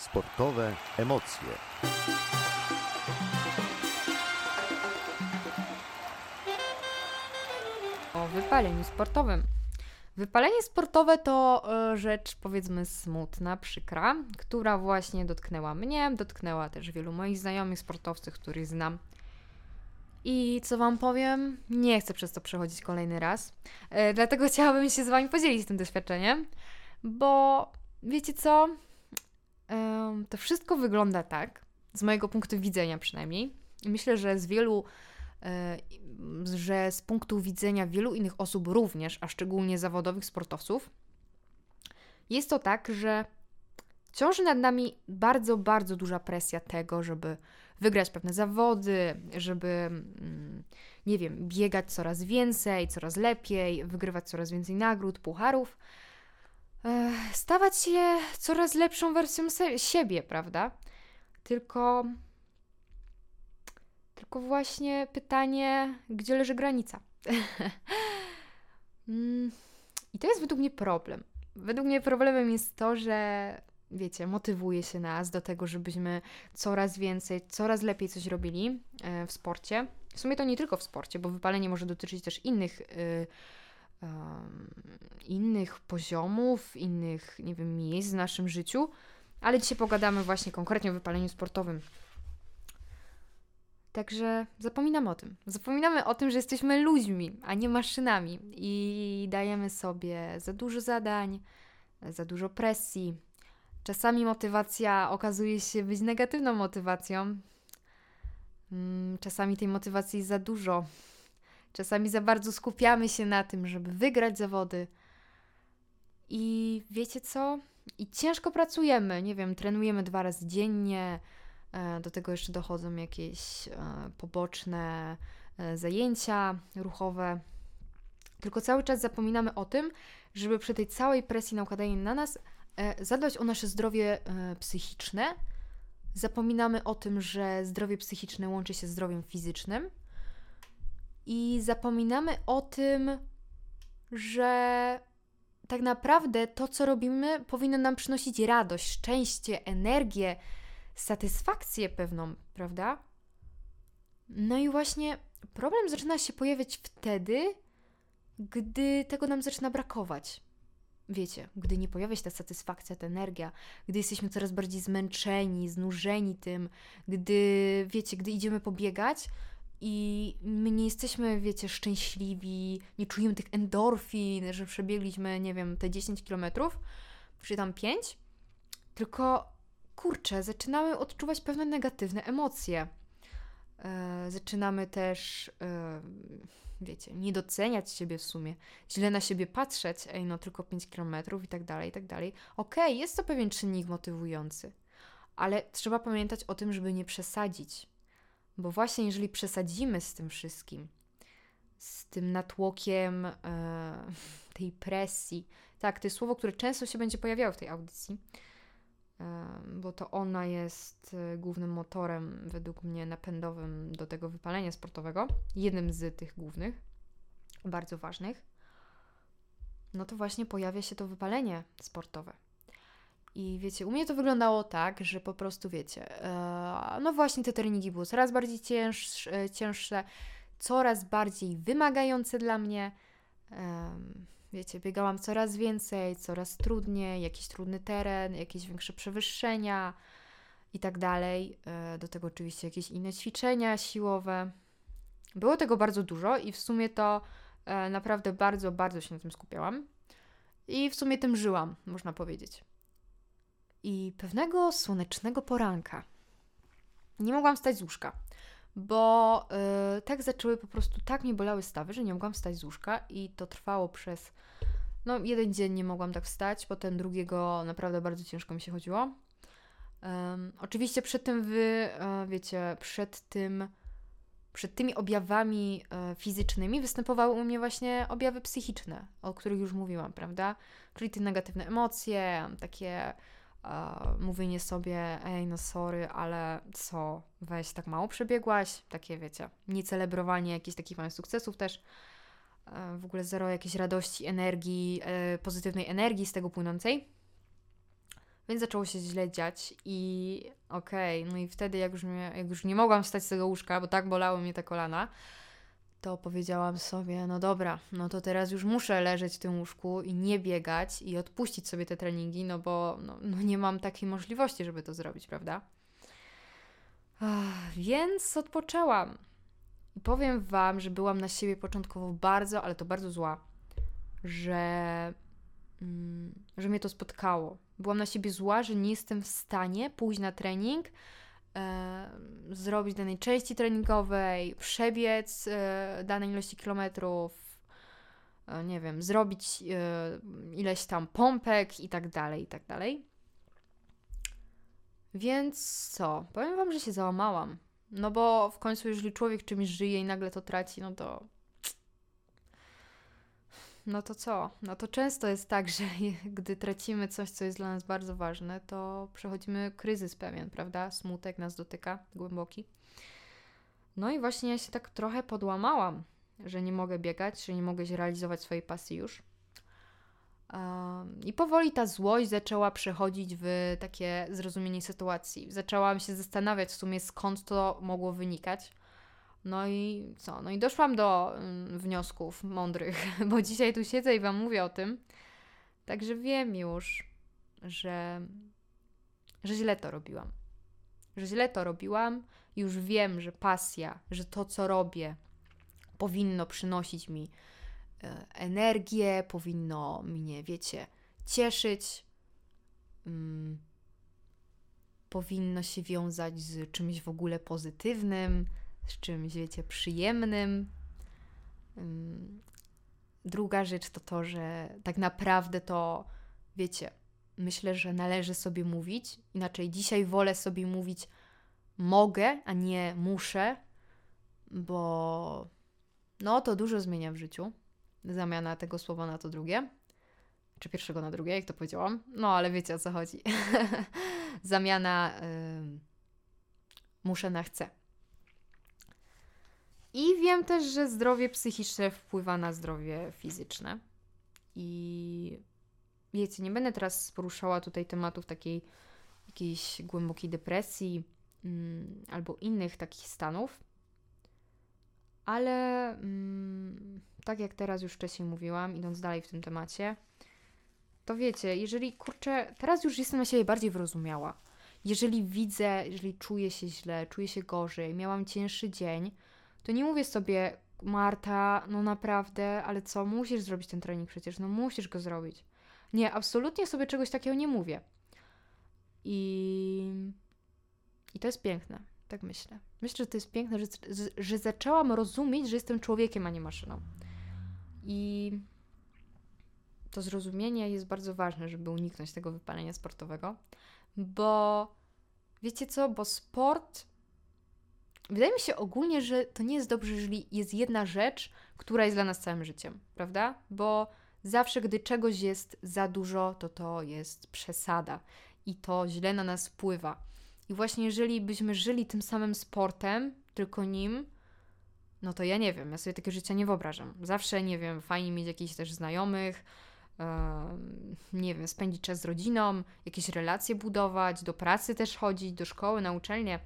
Sportowe emocje. O wypaleniu sportowym. Wypalenie sportowe to e, rzecz powiedzmy smutna, przykra, która właśnie dotknęła mnie, dotknęła też wielu moich znajomych sportowców, których znam. I co Wam powiem, nie chcę przez to przechodzić kolejny raz. E, dlatego chciałabym się z Wami podzielić tym doświadczeniem, bo wiecie co? To wszystko wygląda tak, z mojego punktu widzenia przynajmniej. I myślę, że z wielu że z punktu widzenia wielu innych osób również, a szczególnie zawodowych sportowców, jest to tak, że ciąży nad nami bardzo, bardzo duża presja tego, żeby wygrać pewne zawody, żeby, mm, nie wiem, biegać coraz więcej, coraz lepiej, wygrywać coraz więcej nagród, pucharów, stawać się coraz lepszą wersją siebie, prawda? Tylko tylko właśnie pytanie, gdzie leży granica? Mm, I to jest według mnie problem. Według mnie problemem jest to, że wiecie, motywuje się nas do tego, żebyśmy coraz więcej, coraz lepiej coś robili e, w sporcie. W sumie to nie tylko w sporcie, bo wypalenie może dotyczyć też innych, y, innych poziomów, innych, nie wiem, miejsc w naszym życiu. Ale dzisiaj pogadamy właśnie konkretnie o wypaleniu sportowym. Także zapominamy o tym. Zapominamy o tym, że jesteśmy ludźmi, a nie maszynami i dajemy sobie za dużo zadań, za dużo presji. Czasami motywacja okazuje się być negatywną motywacją. Mm, czasami tej motywacji jest za dużo. Czasami za bardzo skupiamy się na tym, żeby wygrać zawody. I wiecie co? I ciężko pracujemy. Nie wiem, trenujemy dwa razy dziennie E, do tego jeszcze dochodzą jakieś e, poboczne e, zajęcia ruchowe. Tylko cały czas zapominamy o tym, żeby przy tej całej presji nakładanej na nas zadbać o nasze zdrowie psychiczne. Zapominamy o tym, że zdrowie psychiczne łączy się z zdrowiem fizycznym. I zapominamy o tym, że tak naprawdę to, co robimy, powinno nam przynosić radość, szczęście, energię, satysfakcję pewną, prawda? No i właśnie problem zaczyna się pojawiać wtedy, gdy tego nam zaczyna brakować. Wiecie, gdy nie pojawia się ta satysfakcja, ta energia, gdy jesteśmy coraz bardziej zmęczeni, znużeni tym, gdy, wiecie, gdy idziemy pobiegać i my nie jesteśmy, wiecie, szczęśliwi, nie czujemy tych endorfin, że przebiegliśmy, nie wiem, te 10 kilometrów, czy tam 5, tylko kurczę, zaczynamy odczuwać pewne negatywne emocje. E, zaczynamy też, e, wiecie, nie doceniać siebie w sumie, źle na siebie patrzeć, ej, no tylko 5 kilometrów i tak dalej, i tak dalej. Okej, okay, jest to pewien czynnik motywujący, ale trzeba pamiętać o tym, żeby nie przesadzić. Bo właśnie jeżeli przesadzimy z tym wszystkim, z tym natłokiem e, tej presji, tak, to jest słowo, które często się będzie pojawiało w tej audycji, bo to ona jest e, głównym motorem, według mnie, napędowym do tego wypalenia sportowego. Jednym z tych głównych, bardzo ważnych. No to właśnie pojawia się to wypalenie sportowe. I wiecie, u mnie to wyglądało tak, że po prostu wiecie, e, no właśnie te treningi były coraz bardziej cięższe, cięższe coraz bardziej wymagające dla mnie wiecie, biegałam coraz więcej, coraz trudniej, jakiś trudny teren, jakieś większe przewyższenia i tak dalej. E, do tego oczywiście jakieś inne ćwiczenia siłowe. Było tego bardzo dużo i w sumie to e, naprawdę bardzo, bardzo się na tym skupiałam. I w sumie tym żyłam, można powiedzieć. I pewnego słonecznego poranka nie mogłam wstać z łóżka bo yy, tak zaczęły po prostu, tak mnie bolały stawy, że nie mogłam wstać z łóżka i to trwało przez, no jeden dzień nie mogłam tak wstać, potem drugiego naprawdę bardzo ciężko mi się chodziło. Oczywiście przed tym wy, uh, wiecie, przed tym, przed tymi objawami uh, fizycznymi występowały u mnie właśnie objawy psychiczne, o których już mówiłam, prawda? Czyli te negatywne emocje, takie mówienie sobie, ej, no sorry, ale co, weź, tak mało przebiegłaś, takie wiecie, nie celebrowanie jakichś takich małych sukcesów też, e, w ogóle zero jakiejś radości, energii, e, pozytywnej energii z tego płynącej. Więc zaczęło się źle dziać i okej, okay, no i wtedy jak już, mnie, jak już nie mogłam wstać z tego łóżka, bo tak bolały mnie te kolana, to powiedziałam sobie, no dobra, no to teraz już muszę leżeć w tym łóżku i nie biegać i odpuścić sobie te treningi, no bo no, no nie mam takiej możliwości, żeby to zrobić, prawda? Ach, więc odpoczęłam. I powiem Wam, że byłam na siebie początkowo bardzo, ale to bardzo zła, że, mm, że mnie to spotkało. Byłam na siebie zła, że nie jestem w stanie pójść na trening, zrobić danej części treningowej, przebiec e, danej ilości kilometrów, e, nie wiem, zrobić e, ileś tam pompek i tak dalej, i tak dalej. Więc co? Powiem Wam, że się załamałam. No bo w końcu, jeżeli człowiek czymś żyje i nagle to traci, no to. No to co? No to często jest tak, że gdy tracimy coś, co jest dla nas bardzo ważne, to przechodzimy kryzys pewien, prawda? Smutek nas dotyka, głęboki. No i właśnie ja się tak trochę podłamałam, że nie mogę biegać, że nie mogę realizować swojej pasji już. I powoli ta złość zaczęła przechodzić w takie zrozumienie sytuacji. Zaczęłam się zastanawiać w sumie skąd to mogło wynikać. No i co? No i doszłam do mm, wniosków mądrych, bo dzisiaj tu siedzę i Wam mówię o tym. Także wiem już, że, że źle to robiłam. Że źle to robiłam. Już wiem, że pasja, że to, co robię, powinno przynosić mi E, energię, powinno mnie, wiecie, cieszyć. Mm, powinno się wiązać z czymś w ogóle pozytywnym, z czymś, wiecie, przyjemnym. Druga rzecz to to, że tak naprawdę to, wiecie, myślę, że należy sobie mówić. Inaczej dzisiaj wolę sobie mówić mogę, a nie muszę, bo no to dużo zmienia w życiu zamiana tego słowa na to drugie. Czy pierwszego na drugie, jak to powiedziałam. No, ale wiecie o co chodzi. Zamiana y, muszę na chcę. I wiem też, że zdrowie psychiczne wpływa na zdrowie fizyczne. I wiecie, nie będę teraz poruszała tutaj tematów takiej jakiejś głębokiej depresji mm, albo innych takich stanów, ale mm, tak jak teraz już wcześniej mówiłam, idąc dalej w tym temacie, to wiecie, jeżeli kurczę, teraz już jestem na siebie bardziej wyrozumiała. Jeżeli widzę, jeżeli czuję się źle, czuję się gorzej, miałam cięższy dzień, to nie mówię sobie, Marta, no naprawdę, ale co, musisz zrobić ten trening przecież, no musisz go zrobić. Nie, absolutnie sobie czegoś takiego nie mówię. I, i to jest piękne. Tak myślę. Myślę, że to jest piękne, że, że zaczęłam rozumieć, że jestem człowiekiem, a nie maszyną. I to zrozumienie jest bardzo ważne, żeby uniknąć tego wypalenia sportowego, bo wiecie co, bo sport. Wydaje mi się ogólnie, że to nie jest dobrze, jeżeli jest jedna rzecz, która jest dla nas całym życiem, prawda? Bo zawsze, gdy czegoś jest za dużo, to to jest przesada i to źle na nas wpływa. I właśnie jeżeli byśmy żyli tym samym sportem, tylko nim, no to ja nie wiem, ja sobie takiego życia nie wyobrażam. Zawsze, nie wiem, fajnie mieć jakichś też znajomych, yy, nie wiem, spędzić czas z rodziną, jakieś relacje budować, do pracy też chodzić, do szkoły, na uczelnię,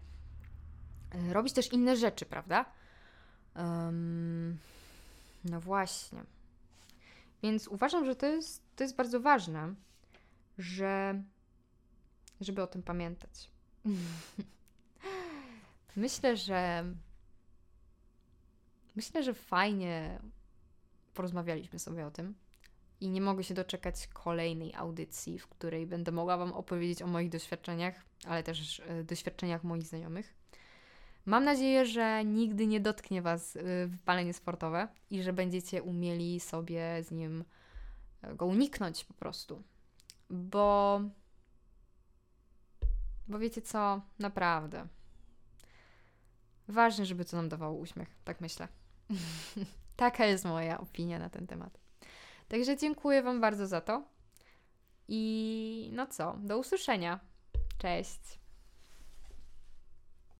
robić też inne rzeczy, prawda? Yy, no właśnie. Więc uważam, że to jest, to jest bardzo ważne, że żeby o tym pamiętać. Myślę, że myślę, że fajnie porozmawialiśmy sobie o tym i nie mogę się doczekać kolejnej audycji, w której będę mogła Wam opowiedzieć o moich doświadczeniach, ale też e, doświadczeniach moich znajomych. Mam nadzieję, że nigdy nie dotknie Was e, wypalenie sportowe i że będziecie umieli sobie z nim e, go uniknąć po prostu. Bo bo wiecie co? Naprawdę. Ważne, żeby to nam dawało uśmiech, tak myślę. Taka jest moja opinia na ten temat. Także dziękuję Wam bardzo za to. I no co, do usłyszenia. Cześć.